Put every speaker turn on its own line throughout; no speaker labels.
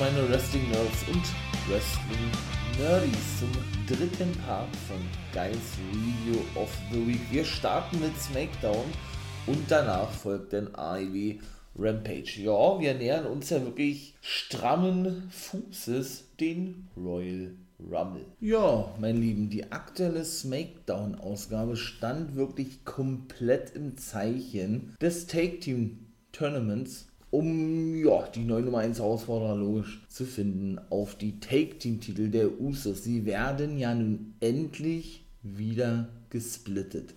Meine Wrestling Nerds und Wrestling Nerdies zum dritten Part von Guys Review of the Week. Wir starten mit SmackDown und danach folgt dann AEW Rampage. Ja, wir nähern uns ja wirklich strammen Fußes den Royal Rumble. Ja, mein Lieben, die aktuelle SmackDown-Ausgabe stand wirklich komplett im Zeichen des Take-Team-Tournaments um ja, die neue Nummer 1 Herausforderer logisch zu finden auf die Take-Team-Titel der Usos. Sie werden ja nun endlich wieder gesplittet.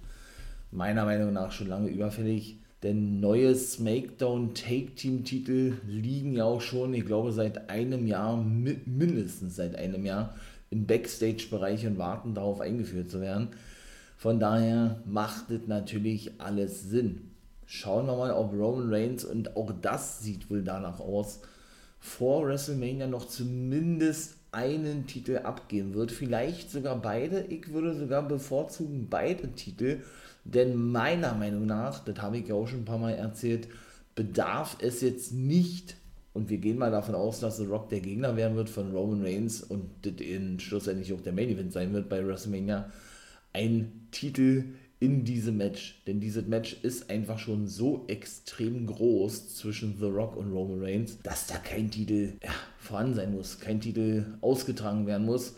Meiner Meinung nach schon lange überfällig, denn neue SmackDown Take-Team-Titel liegen ja auch schon, ich glaube, seit einem Jahr, mindestens seit einem Jahr, im Backstage-Bereich und warten darauf eingeführt zu werden. Von daher macht es natürlich alles Sinn. Schauen wir mal, ob Roman Reigns, und auch das sieht wohl danach aus, vor WrestleMania noch zumindest einen Titel abgeben wird. Vielleicht sogar beide. Ich würde sogar bevorzugen beide Titel. Denn meiner Meinung nach, das habe ich ja auch schon ein paar Mal erzählt, bedarf es jetzt nicht, und wir gehen mal davon aus, dass The Rock der Gegner werden wird von Roman Reigns und das in schlussendlich auch der Main Event sein wird bei WrestleMania, ein Titel in diesem Match. Denn dieses Match ist einfach schon so extrem groß zwischen The Rock und Roman Reigns, dass da kein Titel ja, vorhanden sein muss, kein Titel ausgetragen werden muss.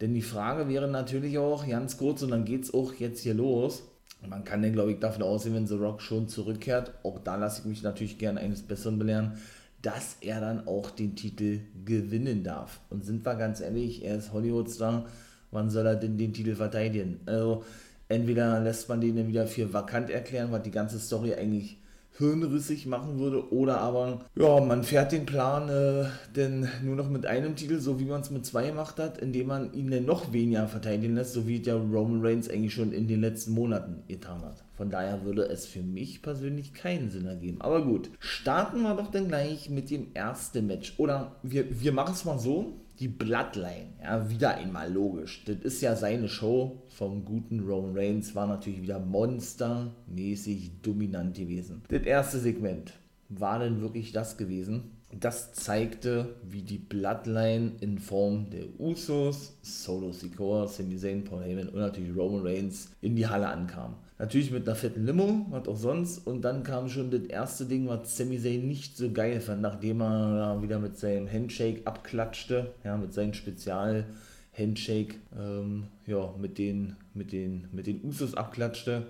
Denn die Frage wäre natürlich auch ganz kurz, und dann geht es auch jetzt hier los. Man kann ja, glaube ich, davon ausgehen, wenn The Rock schon zurückkehrt, auch da lasse ich mich natürlich gerne eines Besseren belehren, dass er dann auch den Titel gewinnen darf. Und sind wir ganz ehrlich, er ist Hollywood-Star, wann soll er denn den Titel verteidigen? Also, entweder lässt man den dann wieder für vakant erklären, was die ganze Story eigentlich hirnrissig machen würde, oder aber, ja, man fährt den Plan äh, denn nur noch mit einem Titel, so wie man es mit zwei gemacht hat, indem man ihn dann noch weniger verteidigen lässt, so wie der Roman Reigns eigentlich schon in den letzten Monaten getan hat. Von daher würde es für mich persönlich keinen Sinn ergeben. Aber gut, starten wir doch dann gleich mit dem ersten Match. Oder wir, wir machen es mal so, die Bloodline, ja, wieder einmal logisch. Das ist ja seine Show vom guten Roman Reigns, war natürlich wieder monstermäßig dominant gewesen. Das erste Segment war denn wirklich das gewesen. Das zeigte, wie die Bloodline in Form der Usos, Solo Sikoa, Sami Zayn, Paul Heyman und natürlich Roman Reigns in die Halle ankam. Natürlich mit einer fetten Limo, was auch sonst. Und dann kam schon das erste Ding, was Sami Zayn nicht so geil fand, nachdem er wieder mit seinem Handshake abklatschte, ja, mit seinem Spezial Handshake, ähm, ja, mit den, mit, den, mit den Usos abklatschte.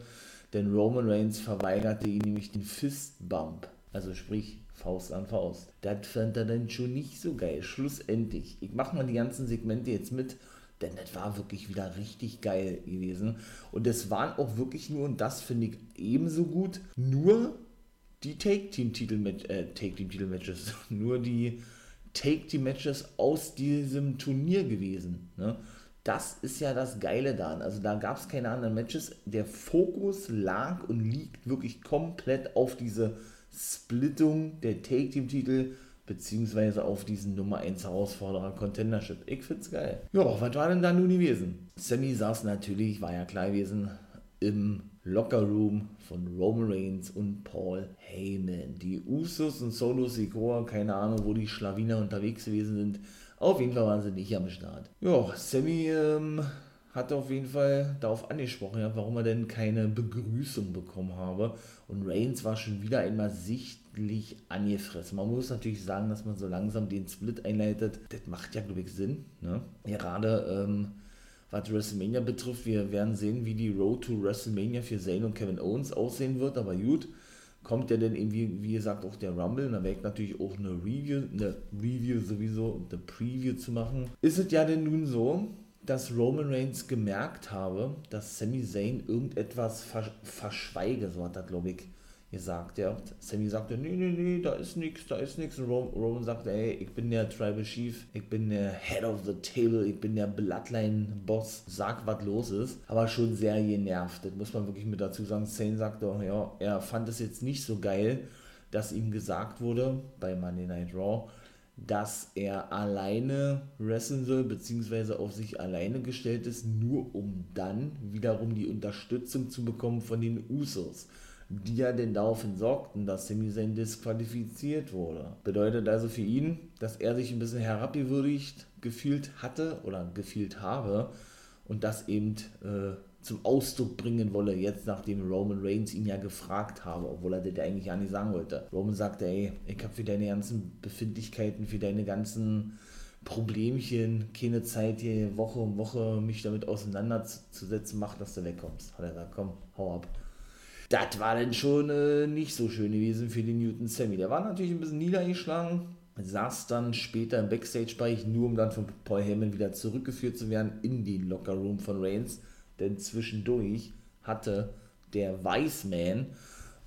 Denn Roman Reigns verweigerte ihm nämlich den Fistbump, also sprich Faust an Faust. Das fand er dann schon nicht so geil. Schlussendlich. Ich mache mal die ganzen Segmente jetzt mit denn das war wirklich wieder richtig geil gewesen. Und es waren auch wirklich nur, und das finde ich ebenso gut, nur die Take-Team-Titel-Matches, äh, Take-Team-Titel-Matches, nur die Take-Team-Matches aus diesem Turnier gewesen. Ne? Das ist ja das Geile daran. Also da gab es keine anderen Matches. Der Fokus lag und liegt wirklich komplett auf diese Splittung der Take-Team-Titel beziehungsweise auf diesen Nummer 1 Herausforderer Contendership. Ich find's geil. Ja, was war denn da nun gewesen? Sammy saß natürlich, war ja klar gewesen, im Lockerroom von Roman Reigns und Paul Heyman. Die Usos und Solo Sikoa, keine Ahnung, wo die Schlawiner unterwegs gewesen sind. Auf jeden Fall waren sie nicht am Start. Ja, Sammy ähm, hat auf jeden Fall darauf angesprochen, ja, warum er denn keine Begrüßung bekommen habe. Und Reigns war schon wieder einmal sichtlich angefressen. Man muss natürlich sagen, dass man so langsam den Split einleitet. Das macht ja, glaube ich, Sinn. Ne? Gerade ähm, was WrestleMania betrifft, wir werden sehen, wie die Road to WrestleMania für Zayn und Kevin Owens aussehen wird. Aber gut, kommt ja dann irgendwie, wie gesagt, auch der Rumble. Und da ich natürlich auch eine Review, eine Review sowieso, eine Preview zu machen. Ist es ja denn nun so, dass Roman Reigns gemerkt habe, dass Sami Zayn irgendetwas verschweige, so hat er, glaube ich, gesagt. Ja. Sammy sagte, nee, nee, nee, da ist nichts, da ist nichts. Und Roman sagte, ey, ich bin der Tribal Chief, ich bin der Head of the Table, ich bin der Bloodline-Boss, sag, was los ist. Aber schon sehr genervt, das muss man wirklich mit dazu sagen. Zane sagte, ja, er fand es jetzt nicht so geil, dass ihm gesagt wurde, bei Monday Night Raw, dass er alleine wresteln soll, beziehungsweise auf sich alleine gestellt ist, nur um dann wiederum die Unterstützung zu bekommen von den Usos die ja denn daraufhin sorgten, dass Sami Zayn disqualifiziert wurde. Bedeutet also für ihn, dass er sich ein bisschen herabgewürdigt gefühlt hatte oder gefühlt habe und das eben äh, zum Ausdruck bringen wolle, jetzt nachdem Roman Reigns ihn ja gefragt habe, obwohl er das eigentlich gar nicht sagen wollte. Roman sagte, ey, ich habe für deine ganzen Befindlichkeiten, für deine ganzen Problemchen keine Zeit hier Woche um Woche mich damit auseinanderzusetzen, mach, dass du wegkommst. Hat er gesagt, komm, hau ab das war dann schon äh, nicht so schön gewesen für den Newton Sammy. Der war natürlich ein bisschen niedergeschlagen, saß dann später im Backstage-Bereich, nur um dann von Paul Heyman wieder zurückgeführt zu werden in den Locker-Room von Reigns. Denn zwischendurch hatte der Wiseman,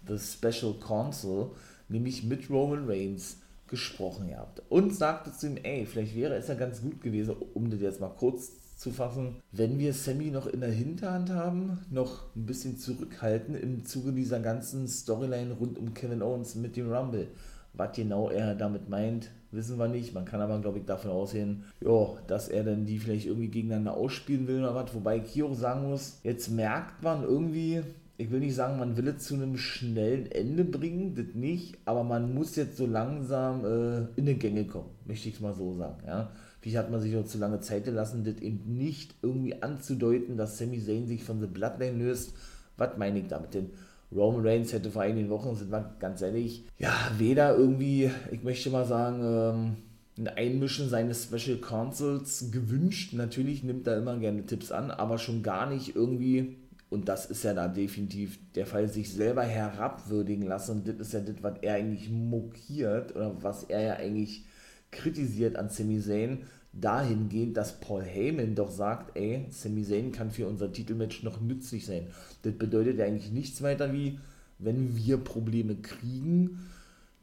the Special Counsel, nämlich mit Roman Reigns gesprochen gehabt und sagte zu ihm, ey, vielleicht wäre es ja ganz gut gewesen, um das jetzt mal kurz zu fassen, wenn wir Sammy noch in der Hinterhand haben, noch ein bisschen zurückhalten im Zuge dieser ganzen Storyline rund um Kevin Owens mit dem Rumble. Was genau er damit meint, wissen wir nicht. Man kann aber, glaube ich, davon ausgehen, jo, dass er dann die vielleicht irgendwie gegeneinander ausspielen will oder was. Wobei Kio sagen muss, jetzt merkt man irgendwie, ich will nicht sagen, man will es zu einem schnellen Ende bringen, das nicht, aber man muss jetzt so langsam äh, in die Gänge kommen, möchte ich es mal so sagen. Ja? Wie hat man sich auch zu lange Zeit gelassen, das eben nicht irgendwie anzudeuten, dass Sami Zayn sich von The Bloodline löst. Was meine ich damit denn? Roman Reigns hätte vor einigen Wochen, sind wir ganz ehrlich, ja, weder irgendwie, ich möchte mal sagen, ähm, ein Einmischen seines Special Councils gewünscht. Natürlich nimmt er immer gerne Tipps an, aber schon gar nicht irgendwie, und das ist ja da definitiv der Fall, sich selber herabwürdigen lassen. Und das ist ja das, was er eigentlich mokiert oder was er ja eigentlich kritisiert an Sami Zayn dahingehend, dass Paul Heyman doch sagt, ey, Sami Zayn kann für unser Titelmatch noch nützlich sein. Das bedeutet ja eigentlich nichts weiter wie, wenn wir Probleme kriegen,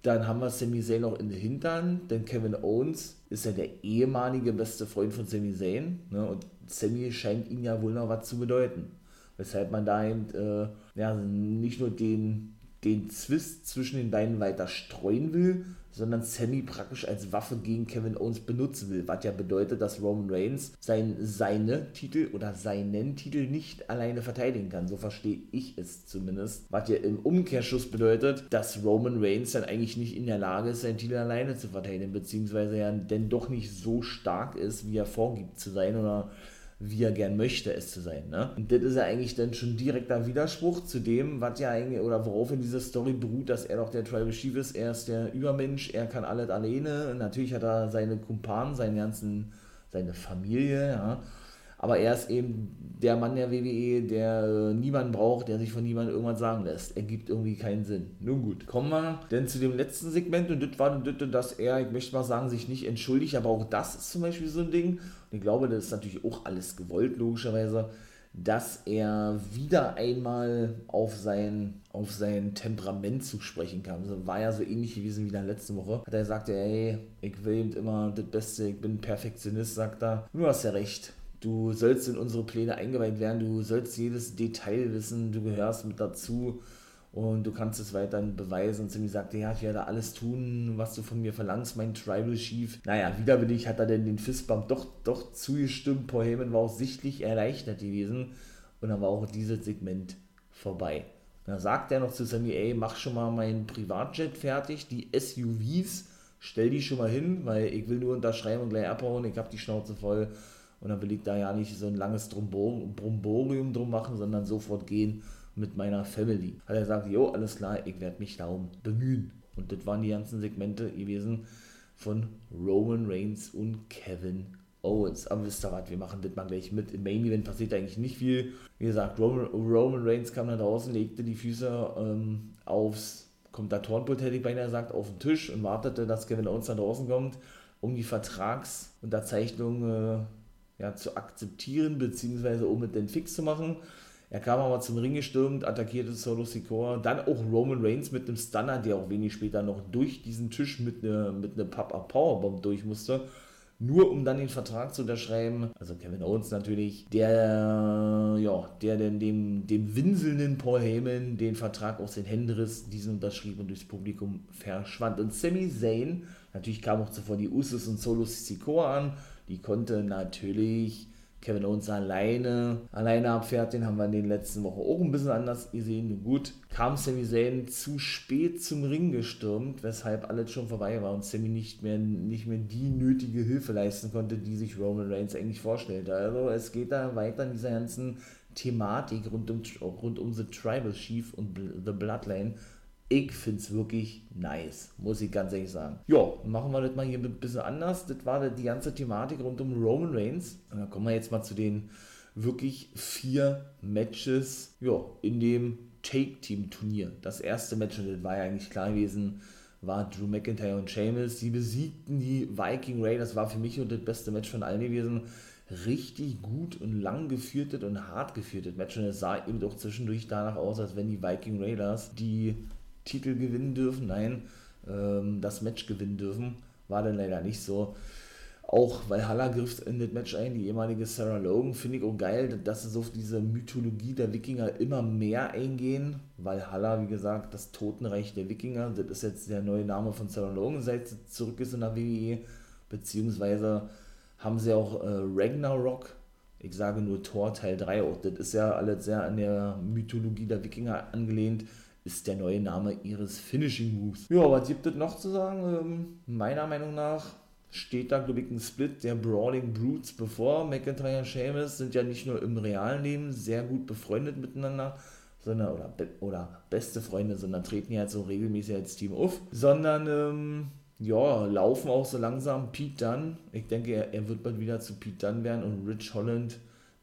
dann haben wir Sami Zayn noch in der Hintern, denn Kevin Owens ist ja der ehemalige beste Freund von Sami Zayn ne, und Sami scheint ihn ja wohl noch was zu bedeuten. Weshalb man da eben äh, ja, nicht nur den, den Zwist zwischen den beiden weiter streuen will, sondern Sammy praktisch als Waffe gegen Kevin Owens benutzen will, was ja bedeutet, dass Roman Reigns sein, seine Titel oder seinen Titel nicht alleine verteidigen kann. So verstehe ich es zumindest. Was ja im Umkehrschluss bedeutet, dass Roman Reigns dann eigentlich nicht in der Lage ist, seinen Titel alleine zu verteidigen, beziehungsweise ja denn doch nicht so stark ist, wie er vorgibt zu sein oder wie er gern möchte, es zu sein. Ne? Und das ist ja eigentlich dann schon direkter Widerspruch zu dem, was ja eigentlich, oder worauf in dieser Story beruht, dass er doch der Tribal Chief ist, er ist der Übermensch, er kann alles alleine. natürlich hat er seine Kumpanen, seinen ganzen, seine Familie, ja. Aber er ist eben der Mann der WWE, der äh, niemanden braucht, der sich von niemandem irgendwas sagen lässt. Er gibt irgendwie keinen Sinn. Nun gut, kommen wir denn zu dem letzten Segment und das war das, dass er, ich möchte mal sagen, sich nicht entschuldigt, aber auch das ist zum Beispiel so ein Ding. Und ich glaube, das ist natürlich auch alles gewollt, logischerweise, dass er wieder einmal auf sein, auf sein Temperament zu sprechen kam. Also war ja so ähnlich gewesen wie in der letzten Woche. Hat er gesagt, ey, ich will eben immer das Beste, ich bin Perfektionist, sagt er. Du hast ja recht du sollst in unsere Pläne eingeweiht werden, du sollst jedes Detail wissen, du gehörst mit dazu und du kannst es weiterhin beweisen. Und Sammy sagte, ja, ich werde alles tun, was du von mir verlangst, mein Tribal Chief. Naja, widerwillig hat er denn den Fistbump doch, doch zugestimmt. Paul Heyman war auch sichtlich erleichtert gewesen und dann war auch dieses Segment vorbei. Da sagt er noch zu Sammy, ey, mach schon mal mein Privatjet fertig, die SUVs, stell die schon mal hin, weil ich will nur unterschreiben und gleich abhauen, ich habe die Schnauze voll und dann will ich da ja nicht so ein langes Bromborium drum machen, sondern sofort gehen mit meiner Family. Hat er gesagt, jo, alles klar, ich werde mich darum bemühen. Und das waren die ganzen Segmente gewesen von Roman Reigns und Kevin Owens. Aber wisst ihr was, wir machen das mal gleich mit. Im Main Event passiert eigentlich nicht viel. Wie gesagt, Roman, Roman Reigns kam da draußen, legte die Füße ähm, aufs Kommentatorenpult, hätte ich beinahe gesagt, auf den Tisch und wartete, dass Kevin Owens da draußen kommt, um die Vertragsunterzeichnung äh, ja, zu akzeptieren, beziehungsweise um mit den Fix zu machen. Er kam aber zum Ring gestürmt, attackierte Solo Sikoa, dann auch Roman Reigns mit einem Stunner, der auch wenig später noch durch diesen Tisch mit einer mit eine Pop-Up Powerbomb durch musste nur um dann den Vertrag zu unterschreiben. Also Kevin Owens natürlich, der, ja, der denn dem, dem winselnden Paul Heyman den Vertrag aus den Händen riss, diesen unterschrieb und durchs Publikum verschwand. Und Sami Zayn, natürlich kam auch zuvor die Usos und Solo Sikoa an, die konnte natürlich Kevin Owens alleine, alleine abfertigen, haben wir in den letzten Wochen auch ein bisschen anders gesehen. Gut, kam Sami Zayn zu spät zum Ring gestürmt, weshalb alles schon vorbei war und Sami nicht mehr, nicht mehr die nötige Hilfe leisten konnte, die sich Roman Reigns eigentlich vorstellte. Also es geht da weiter in dieser ganzen Thematik rund um, rund um The Tribal Chief und The Bloodline ich finde es wirklich nice, muss ich ganz ehrlich sagen. Ja, machen wir das mal hier ein bisschen anders. Das war die ganze Thematik rund um Roman Reigns. Und dann kommen wir jetzt mal zu den wirklich vier Matches ja, in dem Take-Team-Turnier. Das erste Match, und das war ja eigentlich klar gewesen, war Drew McIntyre und Sheamus. Sie besiegten die Viking Raiders, war für mich und das beste Match von allen gewesen. Richtig gut und lang geführtes und hart geführtes Match. Und es sah eben doch zwischendurch danach aus, als wenn die Viking Raiders die Titel gewinnen dürfen, nein, ähm, das Match gewinnen dürfen. War dann leider nicht so. Auch weil Halla griff in das Match ein, die ehemalige Sarah Logan, finde ich auch geil, dass sie so auf diese Mythologie der Wikinger immer mehr eingehen. Weil Halla, wie gesagt, das Totenreich der Wikinger, das ist jetzt der neue Name von Sarah Logan, seit sie zurück ist in der WWE. Beziehungsweise haben sie auch äh, Ragnarok, ich sage nur Thor Teil 3, auch das ist ja alles sehr an der Mythologie der Wikinger angelehnt ist der neue Name ihres Finishing Moves. Ja, was gibt es noch zu sagen? Ähm, meiner Meinung nach steht da, glaube ich, ein Split der Brawling Brutes bevor. McIntyre und Sheamus sind ja nicht nur im realen Leben sehr gut befreundet miteinander, sondern, oder, oder beste Freunde, sondern treten ja jetzt so regelmäßig als Team auf, sondern, ähm, ja, laufen auch so langsam Pete Dunn. Ich denke, er, er wird bald wieder zu Pete Dunn werden und Rich Holland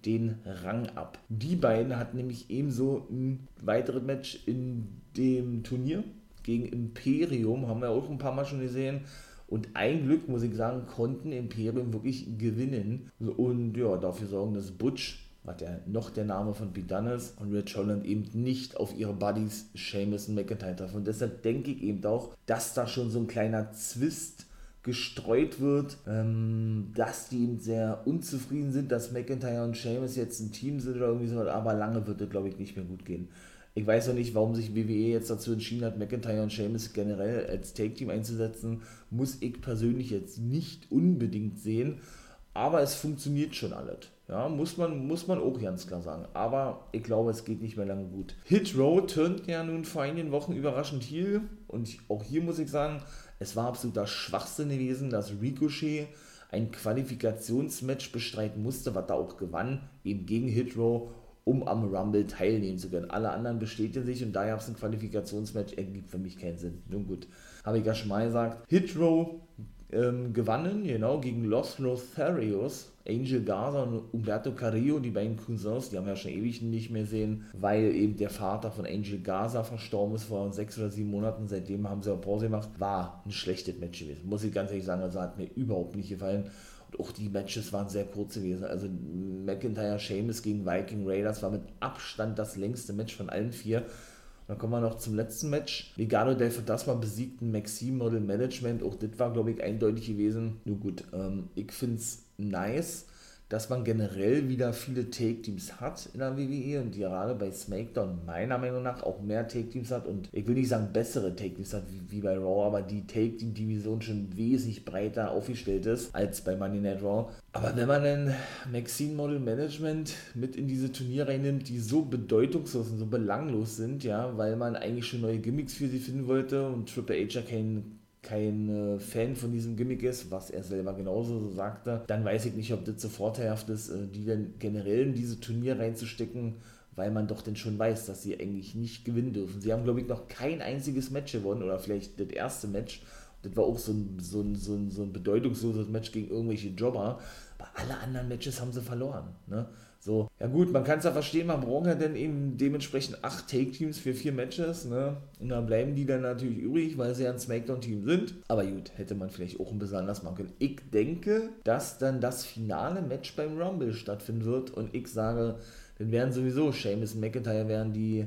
den Rang ab. Die beiden hatten nämlich ebenso ein weiteres Match in dem Turnier gegen Imperium, haben wir auch ein paar Mal schon gesehen. Und ein Glück, muss ich sagen, konnten Imperium wirklich gewinnen und ja, dafür sorgen, dass Butch, was ja noch der Name von Pidan ist, und Rich Holland eben nicht auf ihre Buddies Seamus und McIntyre treffen. Und deshalb denke ich eben auch, dass da schon so ein kleiner Zwist gestreut wird, ähm, dass die eben sehr unzufrieden sind, dass McIntyre und Sheamus jetzt ein Team sind oder irgendwie so, aber lange wird es, glaube ich, nicht mehr gut gehen. Ich weiß auch nicht, warum sich WWE jetzt dazu entschieden hat, McIntyre und Sheamus generell als Take-Team einzusetzen, muss ich persönlich jetzt nicht unbedingt sehen, aber es funktioniert schon alles. Ja, muss man, muss man auch ganz klar sagen. Aber ich glaube, es geht nicht mehr lange gut. Hit Row turnt ja nun vor einigen Wochen überraschend hier. Und auch hier muss ich sagen, es war absoluter Schwachsinn gewesen, dass Ricochet ein Qualifikationsmatch bestreiten musste, was er auch gewann, eben gegen Hitrow, um am Rumble teilnehmen zu können. Alle anderen bestätigen sich und da gab es ein Qualifikationsmatch, ergibt für mich keinen Sinn. Nun gut, habe ich ja schon mal gesagt. Hitrow ähm, gewannen, genau, gegen Los Lotharios, Angel Garza und Umberto Carrillo, die beiden Cousins, die haben wir ja schon ewig nicht mehr sehen, weil eben der Vater von Angel Garza verstorben ist vor sechs oder sieben Monaten. Seitdem haben sie auch Pause gemacht. War ein schlechtes Match gewesen, muss ich ganz ehrlich sagen. Also hat mir überhaupt nicht gefallen. Und auch die Matches waren sehr kurz gewesen. Also McIntyre Sheamus gegen Viking Raiders war mit Abstand das längste Match von allen vier. Dann kommen wir noch zum letzten Match. Legado del Fantasma besiegten Maxim Model Management. Auch das war, glaube ich, eindeutig gewesen. Nur gut, ähm, ich finde es nice dass man generell wieder viele Take-Teams hat in der WWE und gerade bei SmackDown meiner Meinung nach auch mehr Take-Teams hat und ich will nicht sagen bessere Take-Teams hat wie, wie, bei Raw, aber die Take-Team-Division schon wesentlich breiter aufgestellt ist als bei Money Night Raw. Aber wenn man dann Maxine Model Management mit in diese Turniere reinnimmt, die so bedeutungslos und so belanglos sind, ja, weil man eigentlich schon neue Gimmicks für sie finden wollte und Triple H ja kein kein äh, Fan von diesem Gimmick ist, was er selber genauso so sagte, dann weiß ich nicht, ob das so vorteilhaft ist, äh, die dann generell in diese Turnier reinzustecken, weil man doch dann schon weiß, dass sie eigentlich nicht gewinnen dürfen. Sie haben, glaube ich, noch kein einziges Match gewonnen oder vielleicht das erste Match. Das war auch so ein, so ein, so ein, so ein bedeutungsloses Match gegen irgendwelche Jobber. aber alle anderen Matches haben sie verloren. Ne? So, ja gut, man kann es ja verstehen, man braucht ja dann eben dementsprechend acht Take-Teams für vier Matches, ne? Und dann bleiben die dann natürlich übrig, weil sie ja ein Smackdown-Team sind. Aber gut, hätte man vielleicht auch ein bisschen anders machen können. Ich denke, dass dann das finale Match beim Rumble stattfinden wird und ich sage, dann werden sowieso Seamus und McIntyre werden die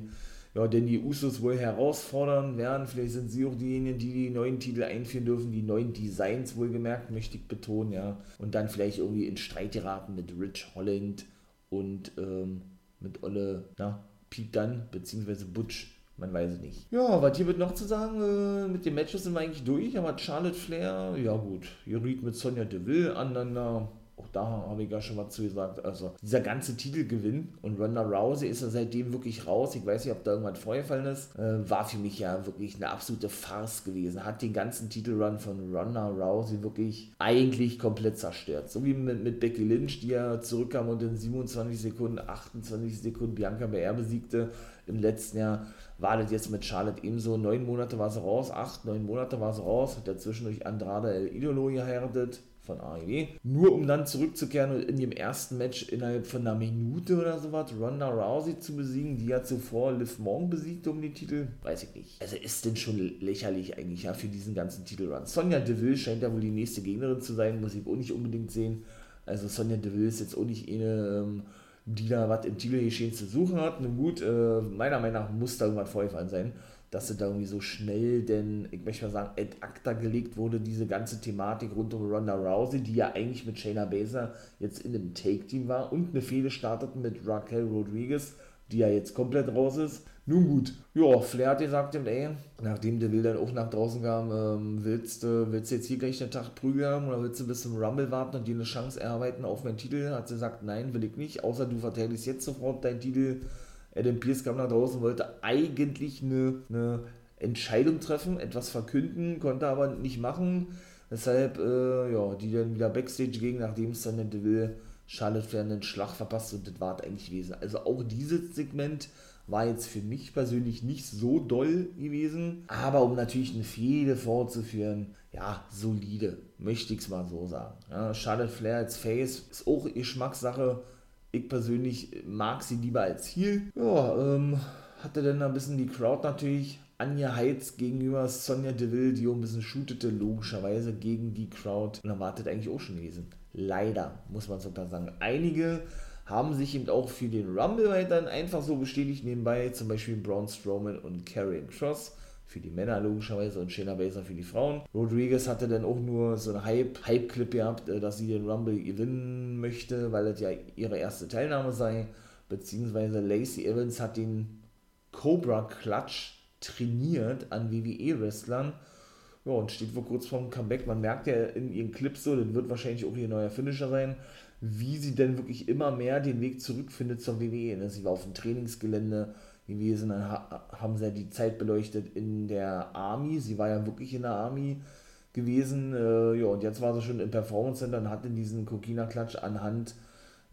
ja, denn die Usos wohl herausfordern werden. Vielleicht sind sie auch diejenigen, die die neuen Titel einführen dürfen, die neuen Designs wohlgemerkt, möchte ich betonen, ja. Und dann vielleicht irgendwie in Streit geraten mit Rich Holland und ähm, mit Olle, na, Pete Dunn, beziehungsweise Butch. Man weiß es nicht. Ja, was hier wird noch zu sagen? Äh, mit den Matches sind wir eigentlich durch, aber Charlotte Flair, ja gut, ihr riet mit Sonja Deville aneinander auch da habe ich ja schon mal zu gesagt, also dieser ganze Titelgewinn und Ronda Rousey ist ja seitdem wirklich raus. Ich weiß nicht, ob da irgendwas vorgefallen ist. Äh, war für mich ja wirklich eine absolute Farce gewesen. Hat den ganzen Titelrun von Ronda Rousey wirklich eigentlich komplett zerstört. So wie mit, mit Becky Lynch, die ja zurückkam und in 27 Sekunden, 28 Sekunden Bianca Belair besiegte im letzten Jahr war das jetzt mit Charlotte ebenso. Neun Monate war sie raus, acht, neun Monate war sie raus, hat dazwischen durch Andrade El Idolo geheiratet, von AEW, nur um dann zurückzukehren und in dem ersten Match innerhalb von einer Minute oder sowas Ronda Rousey zu besiegen, die ja zuvor Liv Morgan besiegt um den Titel, weiß ich nicht. Also ist denn schon lächerlich eigentlich ja für diesen ganzen Titelrun. Sonja Deville scheint ja wohl die nächste Gegnerin zu sein, muss ich auch nicht unbedingt sehen. Also Sonja Deville ist jetzt auch nicht eine, ähm, die da was im Titelgeschehen zu suchen hat. Nun gut, äh, meiner Meinung nach muss da irgendwas vorgefallen sein dass sie da irgendwie so schnell, denn ich möchte mal sagen, ad acta gelegt wurde, diese ganze Thematik rund um Ronda Rousey, die ja eigentlich mit Shayna Baszler jetzt in einem Take-Team war und eine Fehde starteten mit Raquel Rodriguez, die ja jetzt komplett raus ist. Nun gut, ja, Flair hat gesagt, ey, nachdem der Will dann auch nach draußen kam, ähm, willst, äh, willst du jetzt hier gleich den Tag Prügel haben oder willst du bis zum Rumble warten und dir eine Chance erarbeiten auf meinen Titel? Hat sie gesagt, nein, will ich nicht, außer du verteidigst jetzt sofort deinen Titel Adam Pierce kam nach draußen, wollte eigentlich eine, eine Entscheidung treffen, etwas verkünden, konnte aber nicht machen. Weshalb, äh, ja, die dann wieder Backstage ging, nachdem es dann Deville Charlotte Flair einen Schlag verpasst und das war eigentlich gewesen. Also auch dieses Segment war jetzt für mich persönlich nicht so doll gewesen, aber um natürlich eine Fehde fortzuführen, ja, solide, möchte ich es mal so sagen. Ja, Charlotte Flair als Face ist auch Geschmackssache, ich persönlich mag sie lieber als Heel. Ja, ähm, hatte dann ein bisschen die Crowd natürlich angeheizt gegenüber Sonja Deville, die auch ein bisschen shootete, logischerweise gegen die Crowd. Und erwartet eigentlich auch schon gewesen. Leider, muss man so klar sagen. Einige haben sich eben auch für den Rumble weiterhin einfach so bestätigt nebenbei, zum Beispiel Braun Strowman und Karrion Cross für die Männer logischerweise und Shayna Baszler für die Frauen. Rodriguez hatte dann auch nur so einen Hype, Hype-Clip gehabt, äh, dass sie den Rumble gewinnen möchte, weil das ja ihre erste Teilnahme sei. Beziehungsweise Lacey Evans hat den Cobra Clutch trainiert an WWE-Wrestlern. Ja, und steht vor kurz vorm Comeback. Man merkt ja in ihren Clips so, das wird wahrscheinlich auch ihr neuer Finisher sein, wie sie denn wirklich immer mehr den Weg zurückfindet zur WWE. Ne? Sie war auf dem Trainingsgelände, gewesen. Dann haben sie ja die Zeit beleuchtet in der Army. Sie war ja wirklich in der Army gewesen. Äh, ja, und jetzt war sie schon im Performance Center und hat in diesen Kokina-Klatsch anhand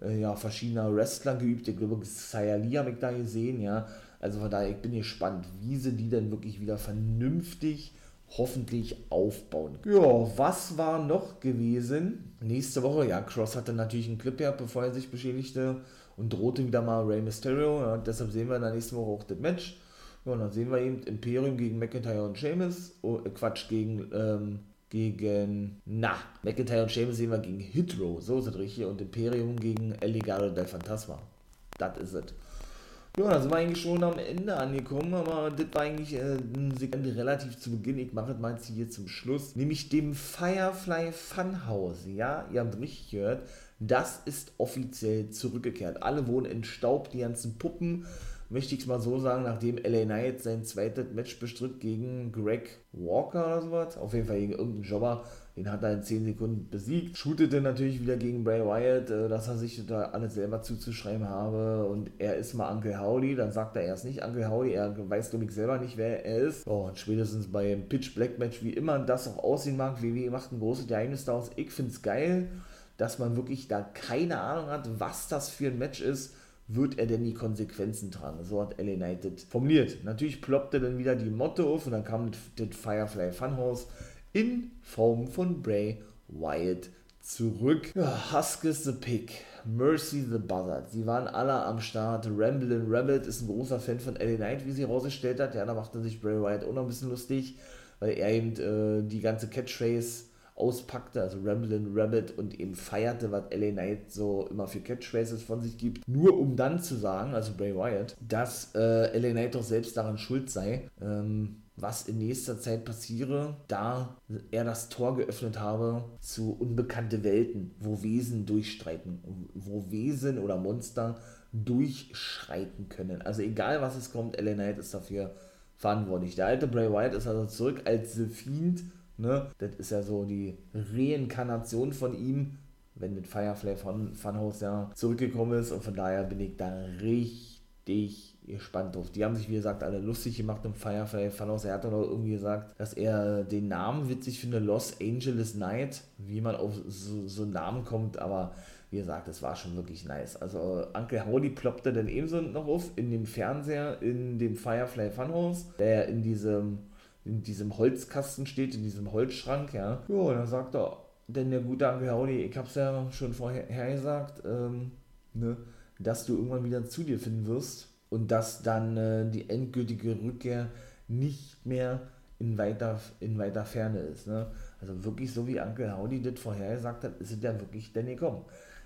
äh, ja, verschiedener Wrestler geübt. Ich glaube, Sayali habe ich da gesehen, ja. Also von daher, ich bin gespannt, wie sie die dann wirklich wieder vernünftig hoffentlich aufbauen. Ja, was war noch gewesen? Nächste Woche, ja, Cross hatte natürlich einen Clip gehabt, bevor er sich beschädigte und drohte wieder mal Rey Mysterio. Ja, deshalb sehen wir in der nächsten Woche auch das Match. Ja, und dann sehen wir eben Imperium gegen McIntyre und Sheamus. Oh, äh, Quatsch, gegen, ähm, gegen, na, McIntyre und Sheamus sehen wir gegen Hitro, so ist es richtig, und Imperium gegen El Legado del Fantasma. Das ist es. Ja, da sind wir eigentlich schon am Ende angekommen, aber das war eigentlich äh, ein Segment relativ zu Beginn. Ich mache das mal jetzt hier zum Schluss, nämlich dem Firefly Funhouse. Ja, ihr habt richtig gehört. Das ist offiziell zurückgekehrt. Alle wohnen in Staub, die ganzen Puppen. Möchte ich es mal so sagen, nachdem LA Knight sein zweites Match bestritt gegen Greg Walker oder sowas. Auf jeden Fall gegen irgendeinen Jobber. Den hat er in 10 Sekunden besiegt. Shootete natürlich wieder gegen Bray Wyatt, äh, dass er sich da alles selber zuzuschreiben habe. Und er ist mal Uncle Howdy. Dann sagt er erst nicht Uncle Howdy. Er weiß nämlich selber nicht, wer er ist. Oh, und spätestens beim Pitch Black Match, wie immer das auch aussehen mag, WWE macht ein großes Geheimnis daraus. Ich finde es geil dass man wirklich da keine Ahnung hat, was das für ein Match ist, wird er denn die Konsequenzen tragen? So hat LA United formuliert. Natürlich ploppte dann wieder die Motto auf und dann kam das Firefly Funhouse in Form von Bray Wyatt zurück. Ja, Husk is the Pig, Mercy the Buzzard. Sie waren alle am Start. Ramblin' Rabbit ist ein großer Fan von LA Knight, wie sie rausgestellt hat. Ja, da machte sich Bray Wyatt auch noch ein bisschen lustig, weil er eben äh, die ganze Catchphrase auspackte, also Ramblin' Rabbit und eben feierte, was LA Knight so immer für Catchphrases von sich gibt, nur um dann zu sagen, also Bray Wyatt, dass äh, LA Knight doch selbst daran schuld sei, ähm, was in nächster Zeit passiere, da er das Tor geöffnet habe zu unbekannte Welten, wo Wesen durchstreiten, wo Wesen oder Monster durchschreiten können. Also egal was es kommt, LA Knight ist dafür verantwortlich. Der alte Bray Wyatt ist also zurück als The Fiend Ne? Das ist ja so die Reinkarnation von ihm, wenn mit Firefly von Funhouse ja zurückgekommen ist. Und von daher bin ich da richtig gespannt drauf. Die haben sich, wie gesagt, alle lustig gemacht im Firefly Funhouse. Er hat dann auch irgendwie gesagt, dass er den Namen witzig findet, Los Angeles Night, wie man auf so, so einen Namen kommt, aber wie gesagt, das war schon wirklich nice. Also Uncle Howdy ploppte dann ebenso noch auf in dem Fernseher, in dem Firefly Funhouse, der in diesem in diesem Holzkasten steht, in diesem Holzschrank, ja. Ja, und dann sagt er, denn der gute Onkel Howdy, ich hab's ja schon vorher gesagt, ähm, ne, dass du irgendwann wieder zu dir finden wirst und dass dann äh, die endgültige Rückkehr nicht mehr in weiter, in weiter Ferne ist. Ne? Also wirklich so wie Onkel Howdy das vorher gesagt hat, ist es ja wirklich denn gekommen.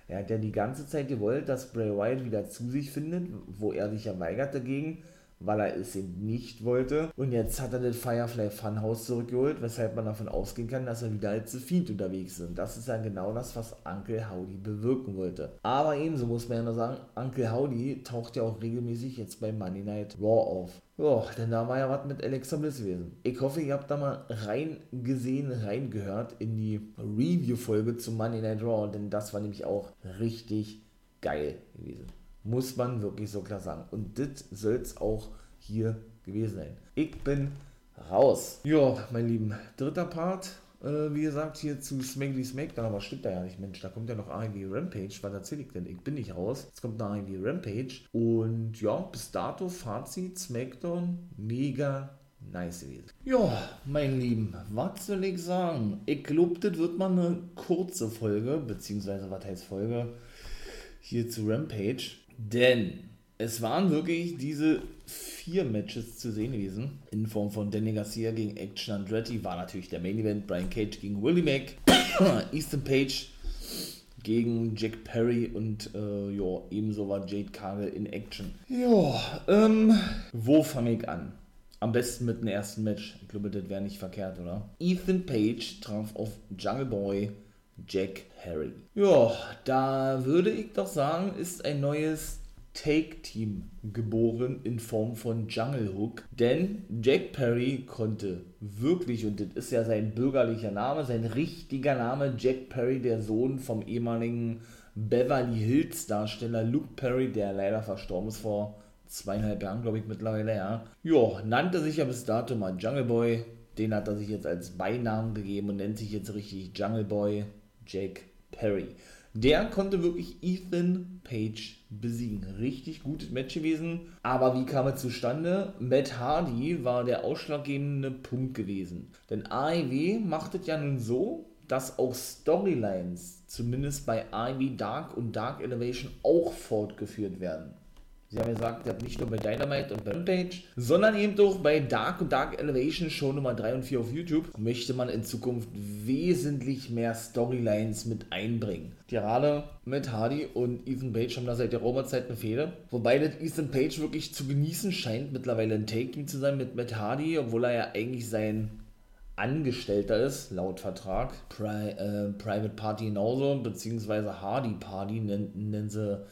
Er hat ja die ganze Zeit gewollt, dass Bray Wyatt wieder zu sich findet, wo er sich ja weigert dagegen weil er es eben nicht wollte. Und jetzt hat er das Firefly Funhouse zurückgeholt, weshalb man davon ausgehen kann, dass er wieder als The Fiend unterwegs ist. Und das ist ja genau das, was Uncle Howdy bewirken wollte. Aber ebenso muss man ja noch sagen, Uncle Howdy taucht ja auch regelmäßig jetzt bei Monday Night Raw auf. Ja, denn da war ja was mit Alexa Bliss gewesen. Ich hoffe, ihr habt da mal reingesehen, reingehört in die Review-Folge zu Monday Night Raw, denn das war nämlich auch richtig geil gewesen. Muss man wirklich so klar sagen. Und das soll es auch hier gewesen sein. Ich bin raus. Ja, mein Lieben, dritter Part. Äh, wie gesagt, hier zu Smackly Smackdown, aber stimmt da ja nicht, Mensch, da kommt ja noch AEW Rampage, was erzähle ich denn? Ich bin nicht raus, jetzt kommt noch AEW Rampage und ja, bis dato Fazit, Smackdown, mega nice gewesen. Ja, mein Lieben, was soll ich sagen? Ich glaube, das wird mal eine kurze Folge, beziehungsweise was heißt Folge, hier zu Rampage. Denn es waren wirklich diese vier Matches zu sehen gewesen. In Form von Danny Garcia gegen Action Andretti war natürlich der Main Event. Brian Cage gegen Willie Mack. Easton Page gegen Jack Perry und äh, ja, ebenso war Jade Cargill in Action. Ja, ähm, wo fange ich an? Am besten mit dem ersten Match. Ich glaube, das wäre nicht verkehrt, oder? Ethan Page traf auf Jungle Boy Jack Harry. Ja, da würde ich doch sagen, ist ein neues Take-Team geboren in Form von Jungle Hook. Denn Jack Perry konnte wirklich, und das ist ja sein bürgerlicher Name, sein richtiger Name, Jack Perry, der Sohn vom ehemaligen Beverly Hills Darsteller Luke Perry, der leider verstorben ist vor zweieinhalb Jahren, glaube ich, mittlerweile, ja. Ja, nannte sich ja bis dato mal Jungle Boy. Den hat er sich jetzt als Beinamen gegeben und nennt sich jetzt richtig Jungle Boy Jake Perry. Der konnte wirklich Ethan Page besiegen. Richtig gutes Match gewesen. Aber wie kam es zustande? Matt Hardy war der ausschlaggebende Punkt gewesen. Denn AEW macht es ja nun so, dass auch Storylines, zumindest bei AEW Dark und Dark Elevation, auch fortgeführt werden. Sie haben gesagt, ihr habt nicht nur bei Dynamite und bei Rampage, sondern eben auch bei Dark und Dark Elevation Show Nummer 3 und 4 auf YouTube möchte man in Zukunft wesentlich mehr Storylines mit einbringen. Gerade mit Hardy und Ethan Page haben da seit der Roma-Zeit eine Fehde. Wobei das Ethan Page wirklich zu genießen scheint, mittlerweile ein Take-Team zu sein mit Matt Hardy, obwohl er ja eigentlich sein Angestellter ist, laut Vertrag. Pri äh, Private Party genauso, beziehungsweise Hardy Party nennen, nennen sie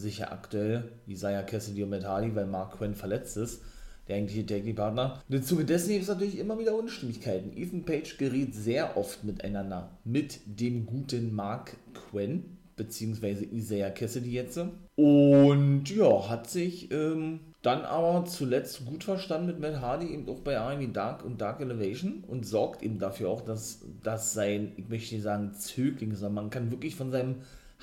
sicher aktuell Isaiah Cassidy und Matt Hardy, weil Mark Quinn verletzt ist, der eigentliche Tag-Partner. Im Zuge dessen gibt es natürlich immer wieder Unstimmigkeiten. Ethan Page geriet sehr oft miteinander mit dem guten Mark Quinn, beziehungsweise Isaiah Cassidy jetzt. Und ja, hat sich ähm, dann aber zuletzt gut verstanden mit Matt Hardy, eben auch bei AEW Dark und Dark Elevation und sorgt eben dafür auch, dass, dass sein, ich möchte nicht sagen Zögling, sondern man kann wirklich von seinem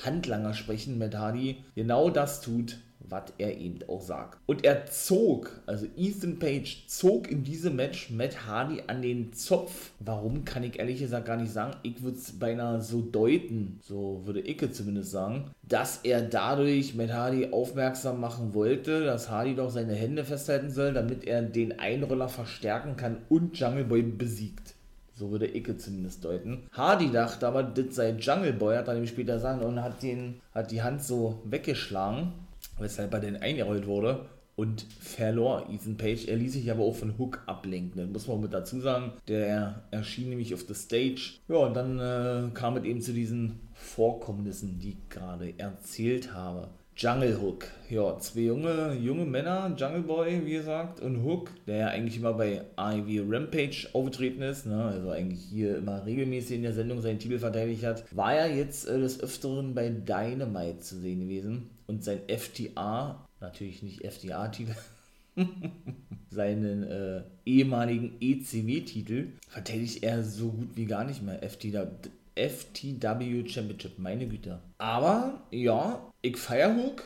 Handlanger sprechen, mit Hardy genau das tut, was er eben auch sagt. Und er zog, also Ethan Page zog in diesem Match Matt Hardy an den Zopf. Warum, kann ich ehrlich gesagt gar nicht sagen. Ich würde es beinahe so deuten, so würde ich zumindest sagen, dass er dadurch Matt Hardy aufmerksam machen wollte, dass Hardy doch seine Hände festhalten soll, damit er den Einroller verstärken kann und Jungle Boy besiegt. So würde Icke zumindest deuten. Hardy dachte aber, das sei Jungle Boy, hat nämlich später sagen und hat, den, hat die Hand so weggeschlagen, weshalb er den eingerollt wurde und verlor Ethan Page. Er ließ sich aber auch von Hook ablenken. Das muss man mit dazu sagen. Der erschien nämlich auf der Stage. Ja, und dann äh, kam es eben zu diesen Vorkommnissen, die ich gerade erzählt habe. Jungle Hook. Ja, zwei junge, junge Männer, Jungle Boy, wie gesagt, und Hook, der ja eigentlich immer bei Ivy Rampage aufgetreten ist, ne, also eigentlich hier immer regelmäßig in der Sendung seinen Titel verteidigt hat, war ja jetzt äh, des Öfteren bei Dynamite zu sehen gewesen und sein FTA, natürlich nicht FTA-Titel, seinen äh, ehemaligen ECW-Titel verteidigt er so gut wie gar nicht mehr. FTA, FTW Championship, meine Güte. Aber ja, ich feier Hook,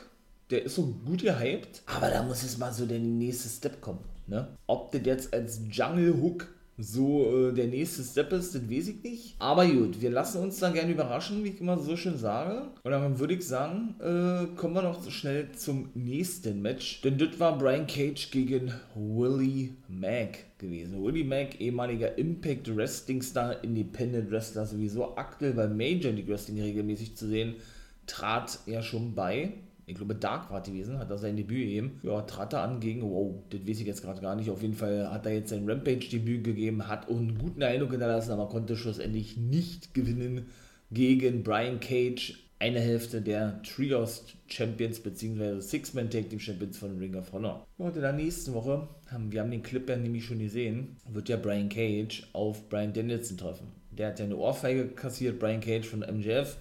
der ist so gut gehypt, aber da muss jetzt mal so der nächste Step kommen. Ne? Ob das jetzt als Jungle Hook so äh, der nächste Step ist, das weiß ich nicht. Aber gut, wir lassen uns da gerne überraschen, wie ich immer so schön sage. Und dann würde ich sagen, äh, kommen wir noch so schnell zum nächsten Match. Denn das war Brian Cage gegen Willie Mack gewesen. Willie Mack, ehemaliger Impact Wrestling Star, Independent Wrestler, sowieso aktuell bei Major League Wrestling regelmäßig zu sehen, trat er schon bei ich glaube Dark war gewesen, hat er sein Debüt gegeben. Ja, trat er an gegen, wow, das weiß ich jetzt gerade gar nicht. Auf jeden Fall hat er jetzt sein Rampage-Debüt gegeben, hat einen guten Eindruck hinterlassen, aber konnte schlussendlich nicht gewinnen gegen Brian Cage, eine Hälfte der Trios Champions bzw. Six-Man Tag Team Champions von Ring of Honor. Und in der nächsten Woche, haben, wir haben den Clip ja nämlich schon gesehen, wird ja Brian Cage auf Brian Danielson treffen. Der hat ja eine Ohrfeige kassiert, Brian Cage von MJF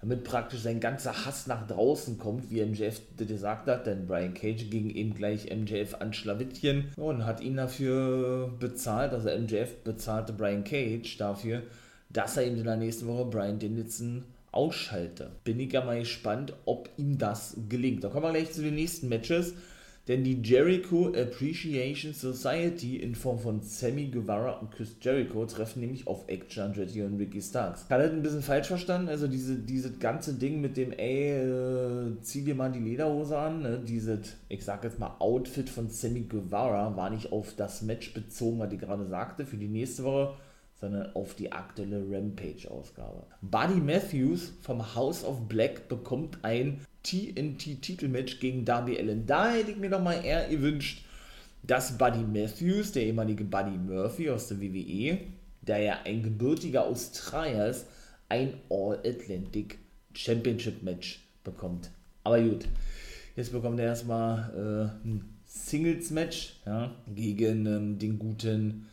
damit praktisch sein ganzer Hass nach draußen kommt, wie MJF gesagt hat, denn Brian Cage ging eben gleich MJF an Schlawittchen und hat ihn dafür bezahlt, also MJF bezahlte Brian Cage dafür, dass er ihm in der nächsten Woche Brian Dennison ausschalte. Bin ich ja mal gespannt, ob ihm das gelingt. Da kommen wir gleich zu den nächsten Matches. Denn die Jericho Appreciation Society in Form von Sammy Guevara und Chris Jericho treffen nämlich auf Action Andretti und Ricky Starks. Hat das ein bisschen falsch verstanden? Also diese, dieses ganze Ding mit dem, ey, äh, zieh dir mal die Lederhose an, ne? dieses, ich sag jetzt mal, Outfit von Sammy Guevara war nicht auf das Match bezogen, was ich gerade sagte, für die nächste Woche, sondern auf die aktuelle Rampage-Ausgabe. Buddy Matthews vom House of Black bekommt ein TNT-Titelmatch gegen Darby Allen. Da hätte ich mir doch mal eher gewünscht, dass Buddy Matthews, der ehemalige Buddy Murphy aus der WWE, der ja ein gebürtiger Australier ist, ein All-Atlantic Championship Match bekommt. Aber gut, jetzt bekommt er erstmal äh, ein Singles-Match ja, gegen ähm, den guten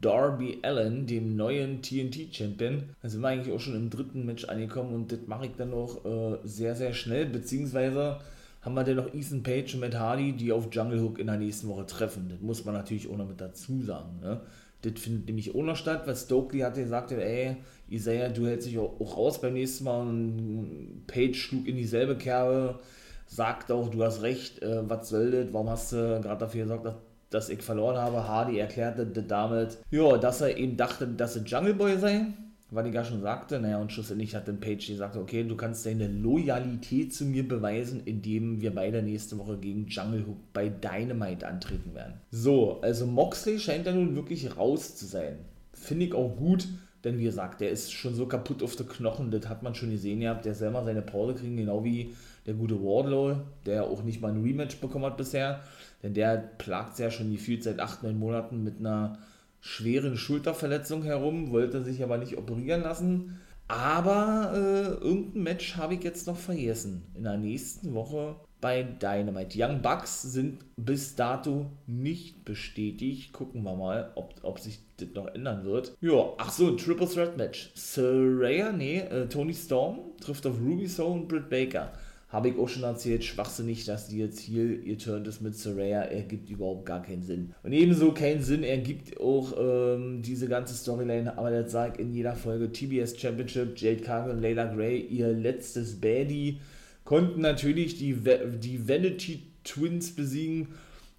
Darby Allen, dem neuen TNT-Champion. Da sind wir eigentlich auch schon im dritten Match angekommen und das mache ich dann noch äh, sehr, sehr schnell, beziehungsweise haben wir dann noch Ethan Page und Matt Hardy, die auf Jungle Hook in der nächsten Woche treffen. Das muss man natürlich auch noch mit dazu sagen. Ne? Das findet nämlich auch noch statt, weil Stokely hat gesagt, ey, Isaiah, du hältst dich auch, auch raus beim nächsten Mal und Page schlug in dieselbe Kerbe, sagt auch, du hast recht, äh, was soll das, warum hast du gerade dafür gesorgt, dass dass ich verloren habe. Hardy erklärte damit, ja, dass er eben dachte, dass er Jungle Boy sei, weil ich ja schon sagte. Naja, und schlussendlich hat dann Page gesagt, okay, du kannst deine Loyalität zu mir beweisen, indem wir beide nächste Woche gegen Jungle Hook bei Dynamite antreten werden. So, also Moxley scheint da nun wirklich raus zu sein. Finde ich auch gut, denn wie gesagt, der ist schon so kaputt auf den Knochen, das hat man schon gesehen gehabt. Der selber seine Pause kriegen, genau wie der gute Wardlow, der auch nicht mal ein Rematch bekommen hat bisher. Denn der plagt ja schon gefühlt seit 8, 9 Monaten mit einer schweren Schulterverletzung herum, wollte sich aber nicht operieren lassen. Aber äh, irgendein Match habe ich jetzt noch vergessen. In der nächsten Woche bei Dynamite. Young Bucks sind bis dato nicht bestätigt. Gucken wir mal, ob, ob sich das noch ändern wird. Ja, ach so, ein Triple Threat Match. Saraya, nee, äh, Tony Storm trifft auf Ruby Soul und Britt Baker. Habe ich auch schon erzählt, schwachsinnig, dass die jetzt hier ihr Turn ist mit Soraya, ergibt überhaupt gar keinen Sinn. Und ebenso keinen Sinn ergibt auch ähm, diese ganze Storyline, aber das sagt in jeder Folge TBS Championship, Jade Cargill und Layla Gray, ihr letztes Baddie konnten natürlich die, die Vanity Twins besiegen.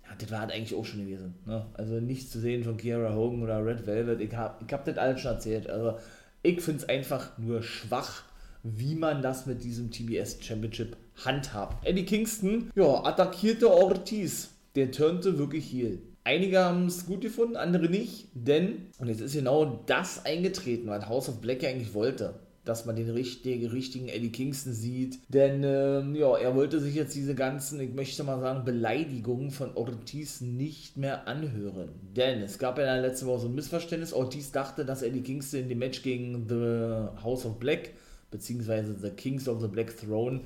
Ja, das war halt eigentlich auch schon gewesen. Ne? Also nichts zu sehen von Kiara Hogan oder Red Velvet. Ich habe ich hab das alles schon erzählt. Also ich finde es einfach nur schwach, wie man das mit diesem TBS Championship handhabt. Eddie Kingston, ja, attackierte Ortiz. Der turnte wirklich heel. Einige haben es gut gefunden, andere nicht, denn, und jetzt ist genau das eingetreten, was House of Black ja eigentlich wollte dass man den richtigen, richtigen Eddie Kingston sieht. Denn ähm, ja, er wollte sich jetzt diese ganzen, ich möchte mal sagen, Beleidigungen von Ortiz nicht mehr anhören. Denn es gab ja letzte Woche so ein Missverständnis. Ortiz dachte, dass Eddie Kingston in dem Match gegen The House of Black, beziehungsweise The Kings of the Black Throne,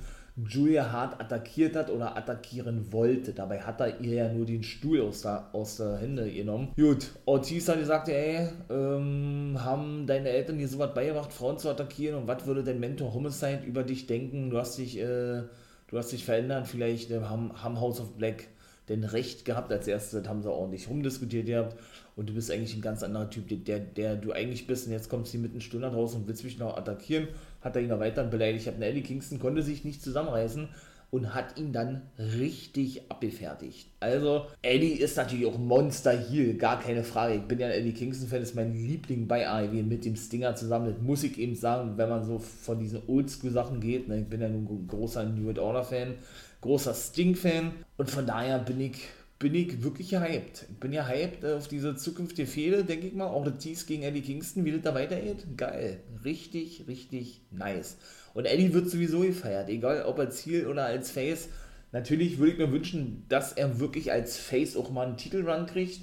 Julia Hart attackiert hat oder attackieren wollte. Dabei hat er ihr ja nur den Stuhl aus der, aus der Hände genommen. Gut, Ortiz hat gesagt, ey, ähm, haben deine Eltern dir sowas beigebracht, Frauen zu attackieren und was würde dein Mentor Homicide über dich denken? Du hast dich, äh, du hast dich verändert, vielleicht äh, haben, haben House of Black denn Recht gehabt als erstes, haben sie ordentlich rumdiskutiert gehabt und du bist eigentlich ein ganz anderer Typ, der, der du eigentlich bist und jetzt kommst du mit einer Stunde raus und willst mich noch attackieren hat er ihn noch weiter beleidigt. Habe Eddie Kingston, konnte sich nicht zusammenreißen und hat ihn dann richtig abgefertigt. Also, Eddie ist natürlich auch Monster Heel, gar keine Frage. Ich bin ja ein Eddie Kingston-Fan, ist mein Liebling bei AEW mit dem Stinger zusammen. Das muss ich eben sagen, wenn man so von diesen Oldschool-Sachen geht. Ne? Ich bin ja nun ein großer New World Order-Fan, großer Sting-Fan und von daher bin ich bin ich wirklich hyped. Ich bin ja hyped auf diese zukünftige Fehde, denke ich mal. Auch der Tease gegen Eddie Kingston, wie das da weitergeht. Geil. Richtig, richtig nice. Und Eddie wird sowieso gefeiert, egal ob als Ziel oder als Face. Natürlich würde ich mir wünschen, dass er wirklich als Face auch mal einen Titelrun kriegt.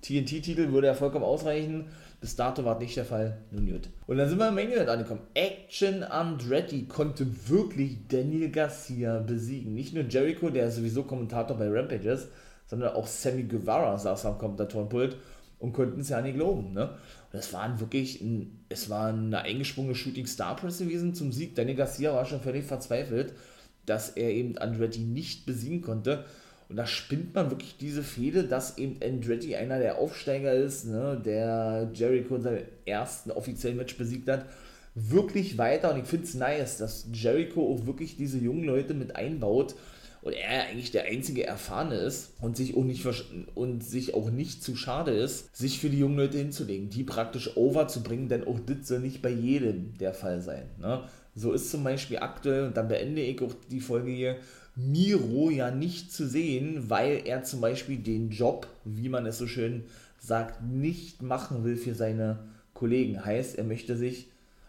TNT-Titel würde ja vollkommen ausreichen. Bis dato war nicht der Fall. Nun gut. Und dann sind wir im Main Event angekommen. Action Andretti konnte wirklich Daniel Garcia besiegen. Nicht nur Jericho, der sowieso Kommentator bei Rampage ist, sondern auch Sammy Guevara saß am Kommentatorenpult und konnten es ja nicht glauben. Ne? Und es waren wirklich, ein, es war eine eingesprungene Shooting Star Press gewesen zum Sieg. Danny Garcia war schon völlig verzweifelt, dass er eben Andretti nicht besiegen konnte. Und da spinnt man wirklich diese Fehde, dass eben Andretti einer der Aufsteiger ist, ne, der Jericho in seinem ersten offiziellen Match besiegt hat, wirklich weiter. Und ich finde es nice, dass Jericho auch wirklich diese jungen Leute mit einbaut und er eigentlich der einzige Erfahrene ist und sich auch nicht und sich auch nicht zu schade ist, sich für die jungen Leute hinzulegen, die praktisch over zu bringen, denn auch das soll nicht bei jedem der Fall sein. Ne? So ist zum Beispiel aktuell, und dann beende ich auch die Folge hier, Miro ja nicht zu sehen, weil er zum Beispiel den Job, wie man es so schön sagt, nicht machen will für seine Kollegen. Heißt, er möchte sich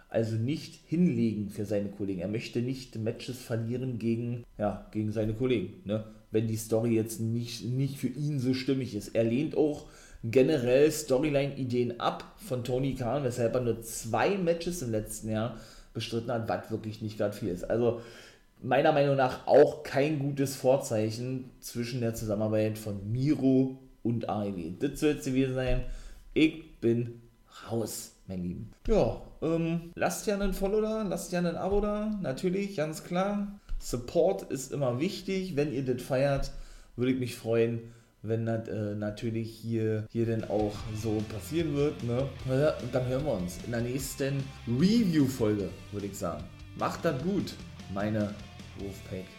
also nicht hinlegen für seine Kollegen. Er möchte nicht Matches verlieren gegen, ja, gegen seine Kollegen, ne? wenn die Story jetzt nicht, nicht für ihn so stimmig ist. Er lehnt auch generell Storyline-Ideen ab von Tony Khan, weshalb er nur zwei Matches im letzten Jahr bestritten hat, was wirklich nicht gerade viel ist. Also meiner Meinung nach auch kein gutes Vorzeichen zwischen der Zusammenarbeit von Miro und AEW. Das soll es gewesen sein. Ich bin raus mein Lieben. Ja, ähm, lasst ja einen Follow da, lasst ja ein Abo da, natürlich, ganz klar. Support ist immer wichtig, wenn ihr das feiert, würde ich mich freuen, wenn das äh, natürlich hier, hier dann auch so passieren wird. Ne? Und dann hören wir uns in der nächsten Review-Folge, würde ich sagen. Macht das gut, meine Wolfpack.